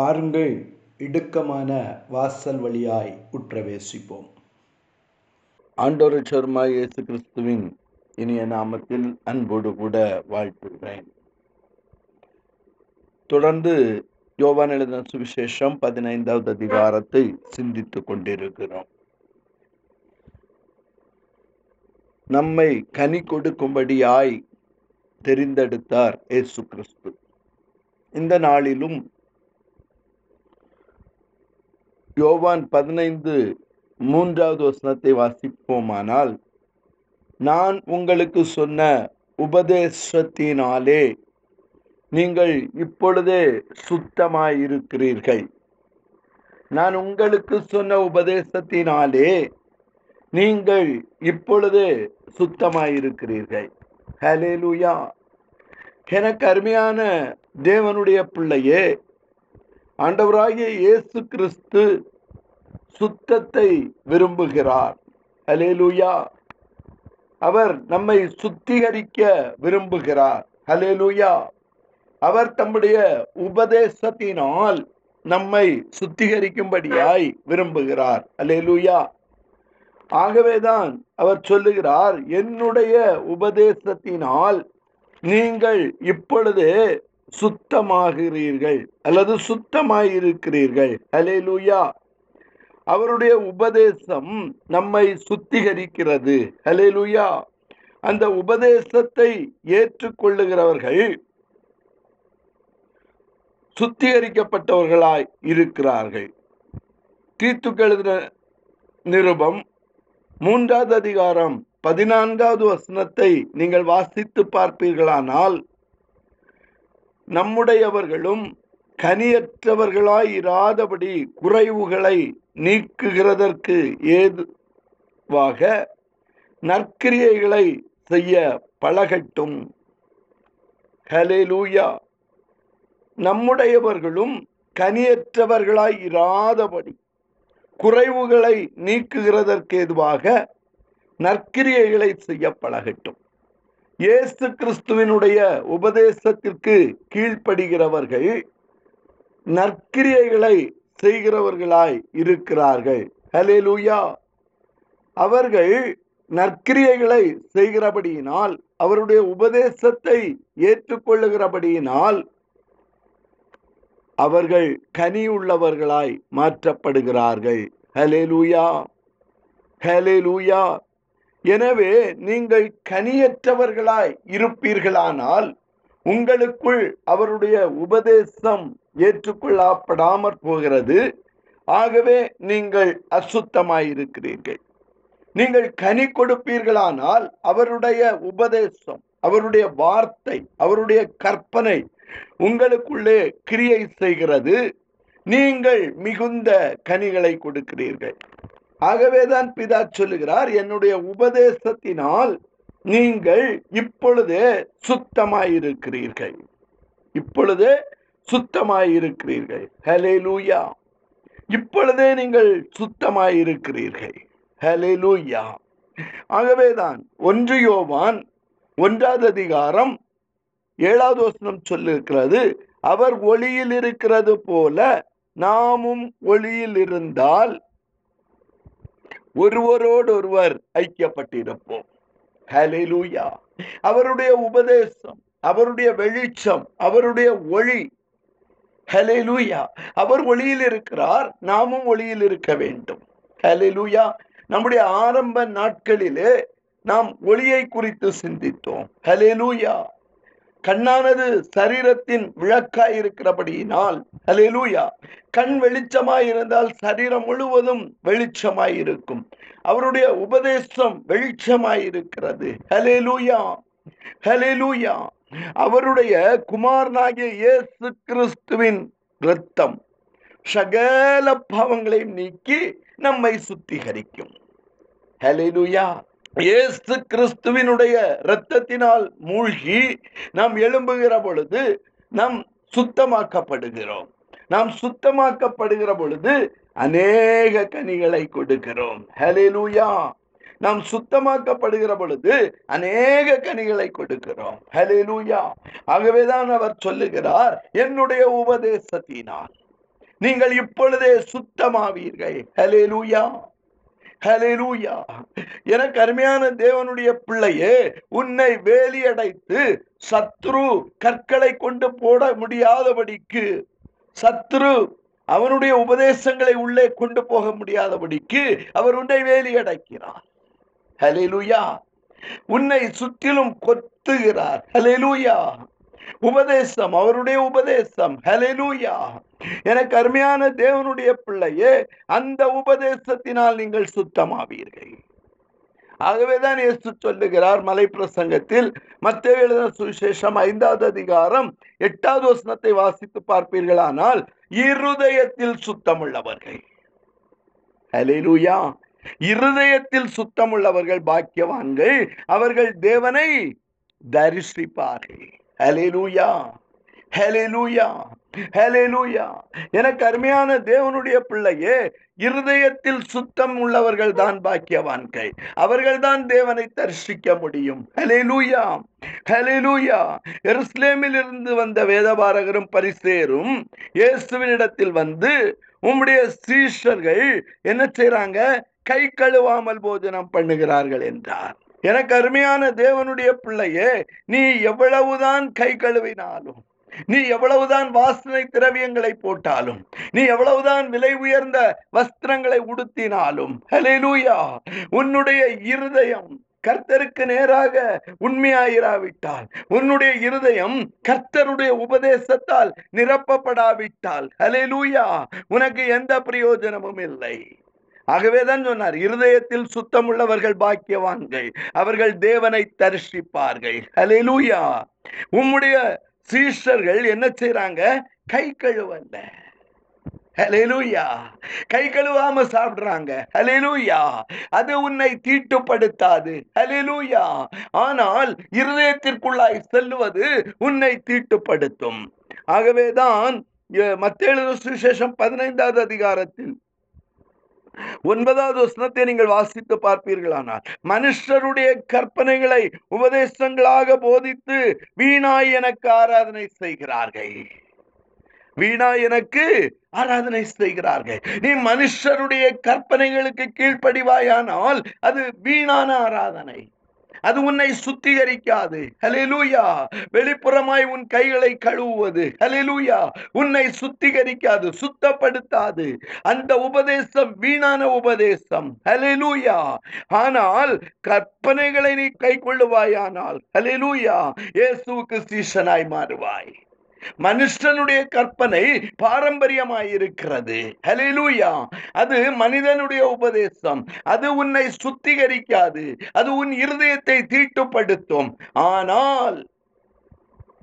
பாருங்கள் இடுக்கமான வாசல் வழியாய் உற்றவேசிப்போம். ஆண்டோரு சர்மா இயேசு கிறிஸ்துவின் இனிய நாமத்தில் அன்போடு கூட வாழ்த்துகிறேன். தொடர்ந்து யோவான் எழுதின சுவிசேஷம் பதினைந்தாவது அதிகாரத்தை சிந்தித்துக் கொண்டிருக்கிறோம். நம்மை கனி கொடுக்கும்படியாய் தெரிந்தெடுத்தார் இயேசு கிறிஸ்து. இந்த நாளிலும் யோவான் பதினைந்து மூன்றாவது வசனத்தை வாசிப்போமானால் நான் உங்களுக்கு சொன்ன உபதேசத்தினாலே நீங்கள் இப்பொழுதே சுத்தமாயிருக்கிறீர்கள். நான் உங்களுக்கு சொன்ன உபதேசத்தினாலே நீங்கள் இப்பொழுதே சுத்தமாயிருக்கிறீர்கள். ஹலேலுயா எனக்கு அருமையான தேவனுடைய பிள்ளையே ஆண்டவராகிய இயேசு கிறிஸ்து சுத்தத்தை விரும்புகிறார். ஹலேலுயா அவர் நம்மை சுத்திகரிக்க விரும்புகிறார். ஹலேலுயா அவர் தம்முடைய உபதேசத்தினால் நம்மை சுத்திகரிக்கும்படியாய் விரும்புகிறார். அலேலுயா ஆகவேதான் அவர் சொல்லுகிறார் என்னுடைய உபதேசத்தினால் நீங்கள் இப்பொழுதே சுத்தமாகிறீர்கள் அல்லது சுத்தமாயிருக்கிறீர்கள். அலேலுயா அவருடைய உபதேசம் நம்மை சுத்திகரிக்கிறது. அலேலுயா அந்த உபதேசத்தை ஏற்றுக்கொள்ளுகிறவர்கள் சுத்திகரிக்கப்பட்டவர்களாய் இருக்கிறார்கள். தீத்துக்கு எழுதின நிருபம் மூன்றாவது அதிகாரம் பதினான்காவது வசனத்தை நீங்கள் வாசித்து பார்ப்பீர்களானால் நம்முடையவர்களும் கனியற்றவர்களாய் இராதபடி குறைவுகளை நீக்குகிறதற்கு ஏதுவாக நற்கிரியைகளை செய்ய பழகட்டும். ஹலேலூயா நம்முடையவர்களும் கனியற்றவர்களாய் இராதபடி குறைவுகளை நீக்குகிறதற்கு ஏதுவாக நற்கிரியைகளை செய்ய பழகட்டும். இயேசு கிறிஸ்துவினுடைய உபதேசத்திற்கு கீழ்ப்படுகிறவர்கள் நற்கிரியைகளை செய்கிறவர்களாய் இருக்கிறார்கள். ஹலேலூயா அவர்கள் நற்கிரியைகளை செய்கிறபடியினால் அவருடைய உபதேசத்தை ஏற்றுக்கொள்ளுகிறபடியினால் அவர்கள் கனி உள்ளவர்களாய் மாற்றப்படுகிறார்கள். ஹலேலூயா ஹலேலூயா எனவே நீங்கள் கனியற்றவர்களாய் இருப்பீர்களானால் உங்களுக்குள் அவருடைய உபதேசம் ஏற்றுக்கொள்ளப்படாமற் போகிறது. ஆகவே நீங்கள் அசுத்தமாயிருக்கிறீர்கள். நீங்கள் கனி கொடுப்பீர்களானால் அவருடைய உபதேசம் அவருடைய வார்த்தை அவருடைய கற்பனை உங்களுக்குள்ளே கிரியை செய்கிறது. நீங்கள் மிகுந்த கனிகளை கொடுக்கிறீர்கள். ஆகவேதான் பிதா சொல்லுகிறார் என்னுடைய உபதேசத்தினால் நீங்கள் இப்பொழுதே சுத்தமாயிருக்கிறீர்கள். இப்பொழுதே சுத்தமாயிருக்கிறீர்கள். ஹலே லூயா இப்பொழுதே நீங்கள் சுத்தமாயிருக்கிறீர்கள். ஹலே லூயா ஆகவேதான் ஒன்று யோவான் ஒன்றாவது அதிகாரம் ஏழாவது வசனம் சொல்லிருக்கிறது அவர் ஒளியில் இருக்கிறது போல நாமும் ஒளியில் இருந்தால் ஒருவரோடு ஒருவர் ஐக்கியப்பட்டிருப்போம். அவருடைய உபதேசம் அவருடைய வெளிச்சம் அவருடைய ஒளி. ஹலேலூயா அவர் ஒளியில் இருக்கிறார் நாமும் ஒளியில் இருக்க வேண்டும். ஹலேலூயா நம்முடைய ஆரம்ப நாட்களிலே நாம் ஒளியை குறித்து சிந்தித்தோம். ஹலேலூயா கண்ணானது சரீரத்தின் விளக்காய் இருக்கிறபடியினால் அலேலூயா கண் வெளிச்சமாய் இருந்தால் சரீரம் முழுவதும் வெளிச்சமாய் இருக்கும். அவருடைய உபதேசம் வெளிச்சமாய் இருக்கிறது. ஹலேலூயா ஹலேலூயா அவருடைய குமாரனாகிய இயேசு கிறிஸ்துவின் இரத்தம் சகல பாவங்களையும் நீக்கி நம்மை சுத்திகரிக்கும். ஹலேலூயா இயேசு கிறிஸ்துவினுடைய இரத்தத்தினால் மூழ்கி நாம் எழும்புகிற பொழுது நாம் சுத்தமாக்கப்படுகிறோம். நாம் சுத்தமாக்கப்படுகிற பொழுது அநேக கனிகளை கொடுக்கிறோம். ஹலேலூயா நாம் சுத்தமாக்கப்படுகிற பொழுது அநேக கனிகளை கொடுக்கிறோம். ஹலிலூயா ஆகவேதான் அவர் சொல்லுகிறார் என்னுடைய உபதேசத்தினால் நீங்கள் இப்பொழுதே சுத்தமாவீர்கள். ஹலிலூயா ஹலெலூயா எனக்கு அருமையான தேவனுடைய பிள்ளையே உன்னை வேலியடைத்து சத்ரு கற்களை கொண்டு போட முடியாதபடிக்கு சத்ரு அவனுடைய உபதேசங்களை உள்ளே கொண்டு போக முடியாதபடிக்கு அவர் உன்னை வேலி அடைக்கிறார் உன்னை சுற்றிலும் கொத்துகிறார். ஹலெலுயா உபதேசம் அவருடைய உபதேசம். ஹலெலூயா எனக்கு அருமையான தேவனுடைய பிள்ளையே அந்த உபதேசத்தினால் நீங்கள் சுத்தமாவீர்கள். ஆகவேதான் இயேசு சொல்லுகிறார் மலை பிரசங்கத்தில் மத்திய சுவிசேஷம் ஐந்தாவது அதிகாரம் எட்டாவது வசனத்தை வாசித்து பார்ப்பீர்களானால் இருதயத்தில் சுத்தமுள்ளவர்கள். ஹலேலூயா இருதயத்தில் சுத்தமுள்ளவர்கள் பாக்கியவான்கள் அவர்கள் தேவனை தரிசிப்பார்கள். ஹலேலூயா ஹலேலூயா ஹலேலூயா எனக்கு அருமையான தேவனுடைய பிள்ளையே இருதயத்தில் சுத்தம் உள்ளவர்கள் தான் பாக்கியவான்கள் அவர்கள் தான் தேவனை தரிசிக்க முடியும். ஹலேலூயா ஹலேலூயா எருஸ்லேமில் இருந்து வந்த வேதபாரகரும் பரிசேரும் இயேசுவினிடத்தில் வந்து உம்முடைய சீஷர்கள் என்ன செய்றாங்க? கை கழுவாமல் போஜனம் பண்ணுகிறார்கள் என்றார். எனக்கு அருமையான தேவனுடைய பிள்ளையே நீ எவ்வளவுதான் கை கழுவினாலும் நீ எவ்வளவுதான் வாசனை திரவியங்களை போட்டாலும் நீ எவ்வளவுதான் விலை உயர்ந்த வஸ்திரங்களை உடுத்தினாலும் ஹலெலூயா உன்னுடைய இருதயம் கர்த்தருக்கு நேராக உண்மையாயிராவிட்டால் உன்னுடைய இருதயம் கர்த்தருடைய உபதேசத்தால் நிரப்பப்படாவிட்டால் ஹலெலூயா உனக்கு எந்த பிரயோஜனமும் இல்லை. ஆகவேதான் சொன்னார் இருதயத்தில் சுத்தமுள்ளவர்கள் பாக்கியவான்கள் அவர்கள் தேவனை தரிசிப்பார்கள். ஹலேலூயா உம்முடைய சீஷர்கள் என்ன செய்யறாங்க கை கழுவல்ல ஹலேலூயா கை கழுவாம சாப்பிடுறாங்க. ஹலேலூயா அது உன்னை தீட்டுப்படுத்தாது. ஹலேலூயா ஆனால் இருதயத்திற்குள்ளாய் செல்வது உன்னை தீட்டுப்படுத்தும். ஆகவேதான் மத்தேழு சுவிசேஷம் பதினைந்தாவது அதிகாரத்தில் ஒன்பதாவது வசனத்தை நீங்கள் வாசித்து பார்ப்பீர்களானால் மனுஷருடைய கற்பனைகளை உபதேசங்களாக போதித்து வீணாய் எனக்கு ஆராதனை செய்கிறார்கள். வீணா எனக்கு ஆராதனை செய்கிறார்கள். நீ மனுஷருடைய கற்பனைகளுக்கு கீழ்ப்படிவாயானால் அது வீணான ஆராதனை. அது உன்னை சுத்திகரிக்காது. ஹலிலூயா வெளிப்புறமாய் உன் கைகளை கழுவுவது. ஹலிலூயா உன்னை சுத்திகரிக்காது சுத்தப்படுத்தாது. அந்த உபதேசம் வீணான உபதேசம். ஹலிலூயா ஆனால் கற்பனைகளை நீ கை கொள்ளுவாயானால் ஹலிலூயா இயேசுவுக்கு சீஷனாய் மாறுவாய். மனுஷனுடைய கற்பனை பாரம்பரியமாயிருக்கிறது. ஹலிலூயா அது மனிதனுடைய உபதேசம். அது உன்னை சுத்திகரிக்காது. அது உன் இருதயத்தை தீட்டுப்படுத்தும். ஆனால்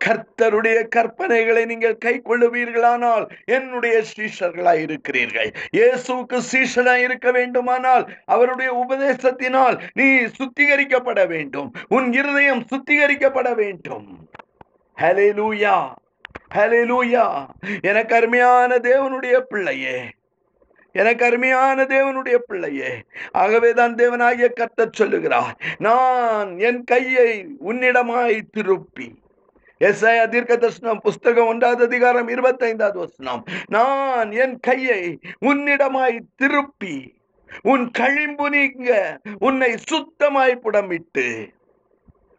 கர்த்தருடைய கற்பனைகளை நீங்கள் கை கொள்ளுவீர்களானால் என்னுடைய சீஷர்களாய் இருக்கிறீர்கள் இயேசுவுக்கு சீஷனாய் இருக்க வேண்டுமானால் அவருடைய உபதேசத்தினால் நீ சுத்திகரிக்கப்பட வேண்டும். உன் இருதயம் சுத்திகரிக்கப்பட வேண்டும். ஹலே லூயா ஹலேலூயா எனக்கு அருமையான தேவனுடைய பிள்ளையே. எனக்கு அருமையான தேவனுடைய பிள்ளையே. ஆகவேதான் தேவனாகிய கத்தச் சொல்லுகிறார் நான் என் கையை உன்னிடமாய் திருப்பி எஸ்ஐயா தீர்க்க தரிசனம் புஸ்தகம் ஒன்றாவது அதிகாரம் இருபத்தைந்தாவது வசனம் நான் என் கையை உன்னிடமாய் திருப்பி உன் கழிம்பு நீங்க உன்னை சுத்தமாய் புடமிட்டு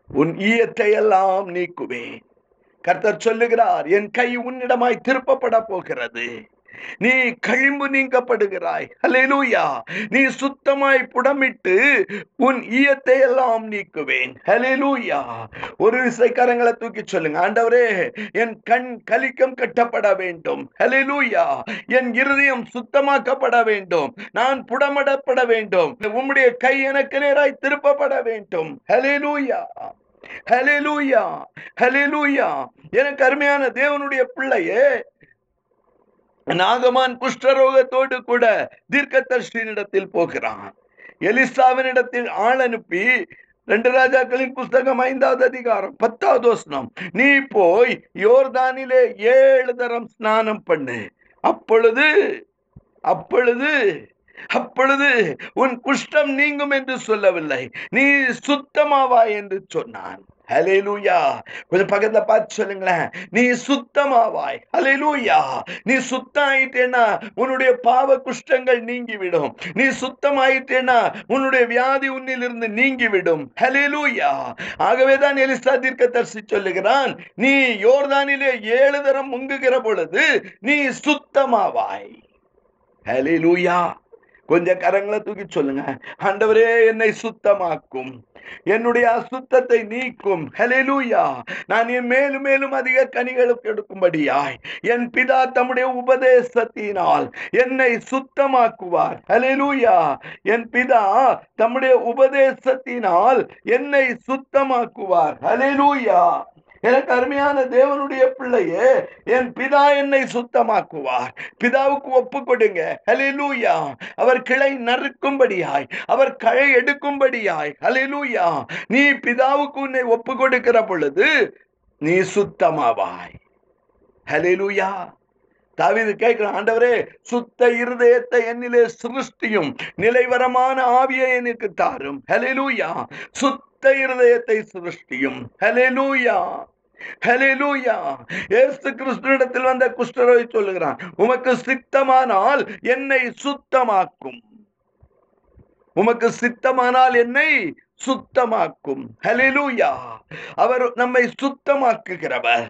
உன் ஈயத்தை எல்லாம் நீக்குவேன். கர்த்தர் சொல்லுகிறார் என் கை உன்னிடமாய் திருப்பப்பட போகிறது. நீ கழிம்பு நீங்கப்படுகிறாய். ஹலேலூயா நீ சுத்தமாய் புடமிட்டு உன் ஈயத்தை எல்லாம் நீக்குவேன். ஹலேலூயா ஒரு இசைக்காரங்களை தூக்கி சொல்லுங்க. ஆண்டவரே என் கண் கலிக்கம் கட்டப்பட வேண்டும். ஹலேலூயா என் இருதயம் சுத்தமாக்கப்பட வேண்டும். நான் புடமிடப்பட வேண்டும். உம்முடைய கை எனக்கு நேராய் திருப்பப்பட வேண்டும். ஹலேலூயா ஹலெலூயா ஹலேலூயா எனக்கு அருமையான தேவனுடைய பிள்ளையே நாகமான் குஷ்டரோகத்தோடு கூட தீர்க்கதர்ஷினிடத்தில் போகிறான். எலிசாவினிடத்தில் ஆள் அனுப்பி ரெண்டு ராஜாக்களின் புஸ்தகம் ஐந்தாவது அதிகாரம் பத்தாவது வசனம் நீ போய் யோர்தானிலே ஏழு தரம் ஸ்நானம் பண்ணு. அப்பொழுது அப்பொழுது அப்பொழுது உன் குஷ்டம் நீங்கும் என்று சொல்லவில்லை. நீ சுத்தமாவாய் என்று சொன்னான். ஹalleluya. கொஞ்சம் பக்கத்துல பார்த்து சொல்லுங்களேன். நீ சுத்தமாவாய். ஹalleluya. நீ சுத்தாயிட்டேன்னா உன்னுடைய பாவ குஷ்டங்கள் நீங்கிவிடும். நீ சுத்தமாயிட்டேன்னா உன்னுடைய வியாதி உன்னிலிருந்து நீங்கிவிடும். ஆகவே ஆகவேதான் எலிசா தீர்க்க தரிசி சொல்லுகிறான் நீ யோர்தானிலே ஏழு தரம் முங்குகிற பொழுது நீ சுத்தமாவாய். ஹalleluya. கொஞ்சம் கரங்களை தூக்கி சொல்லுங்க. ஆண்டவரே என்னை சுத்தமாக்கும். என்னுடைய அசுத்தத்தை நீக்கும். ஹalleluya நான் என் மேலும் மேலும் அதிக கனிகளுக்கு எடுக்கும்படியாய் என் பிதா தம்முடைய உபதேசத்தினால் என்னை சுத்தமாக்குவார். ஹலெலூயா என் பிதா தம்முடைய உபதேசத்தினால் என்னை சுத்தமாக்குவார். ஹலெலூயா எனக்கு அருமையான தேவனுடைய பிள்ளையே என் பிதா என்னை சுத்தமாக்குவார். பிதாவுக்கு ஒப்பு கொடுங்க. ஹலிலூயா அவர் கிளை நறுக்கும்படியாய் அவர் களை எடுக்கும்படியாய். ஹலிலூயா நீ பிதாவுக்கு உன்னை ஒப்பு கொடுக்கிற பொழுது நீ சுத்தமாவாய். ஹலிலூயா தாவீது கேட்கிற ஆண்டவரே சுத்த இருதயத்தை என்னிலே சிருஷ்டியும் நிலைவரமான ஆவியை எனக்கு தாரும். ஹலிலூயா சுத்த இருதயத்தை சிருஷ்டியும். ஹலிலூயா ஹalleluya. ஏசு கிறிஸ்துவிடத்தில் வந்த குஷ்டரோகி சொல்லுகிறான் உமக்கு சித்தமானால் என்னை சுத்தமாக்கும். உமக்கு சித்தமானால் என்னை சுத்தமாக்கும். ஹalleluya. அவர் நம்மை சுத்தமாக்குகிறவர்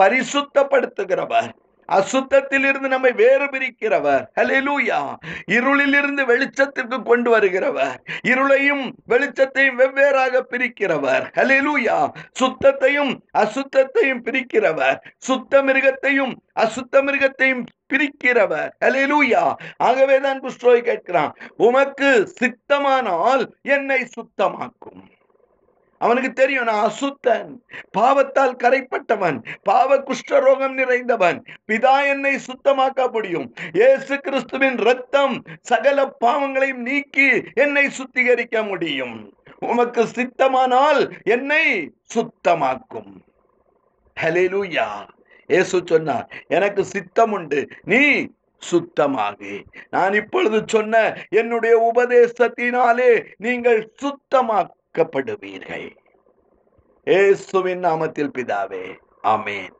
பரிசுத்தப்படுத்துகிறவர். அசுத்தத்தில் இருந்து நம்மை வேறு பிரிக்கிறவர் ஹalleluya இருளில் இருந்து வெளிச்சத்திற்கு கொண்டு வருகிறவர். இருளையும் வெளிச்சத்தையும் வெவ்வேறாக பிரிக்கிறவர். ஹalleluya சுத்தத்தையும் அசுத்தத்தையும் பிரிக்கிறவர். சுத்த மிருகத்தையும் அசுத்த மிருகத்தையும் பிரிக்கிறவர். ஹalleluya ஆகவே தான் குஷ்டோய் கேட்கிறான் உமக்கு சித்தமானால் என்னை சுத்தமாக்கும். அவனுக்கு தெரியும் நான் அசுத்தன் பாவத்தால் கரைப்பட்டவன் பாவ குஷ்டரோகம் நிறைந்தவன் பிதா என்னை சுத்தமாக்க முடியும் ஏசு கிறிஸ்துவின் ரத்தம் சகல பாவங்களையும் நீக்கி என்னை சுத்திகரிக்க முடியும். உமக்கு சித்தமானால் என்னை சுத்தமாக்கும். ஹalleluya. ஏசு சொன்னார் எனக்கு சித்தம் உண்டு நீ சுத்தமாகு. நான் இப்பொழுது சொன்ன என்னுடைய உபதேசத்தினாலே நீங்கள் சுத்தமாக்கப்படுவீர்கள் ஏசுவின் நாமத்தில் பிதாவே ஆமென்.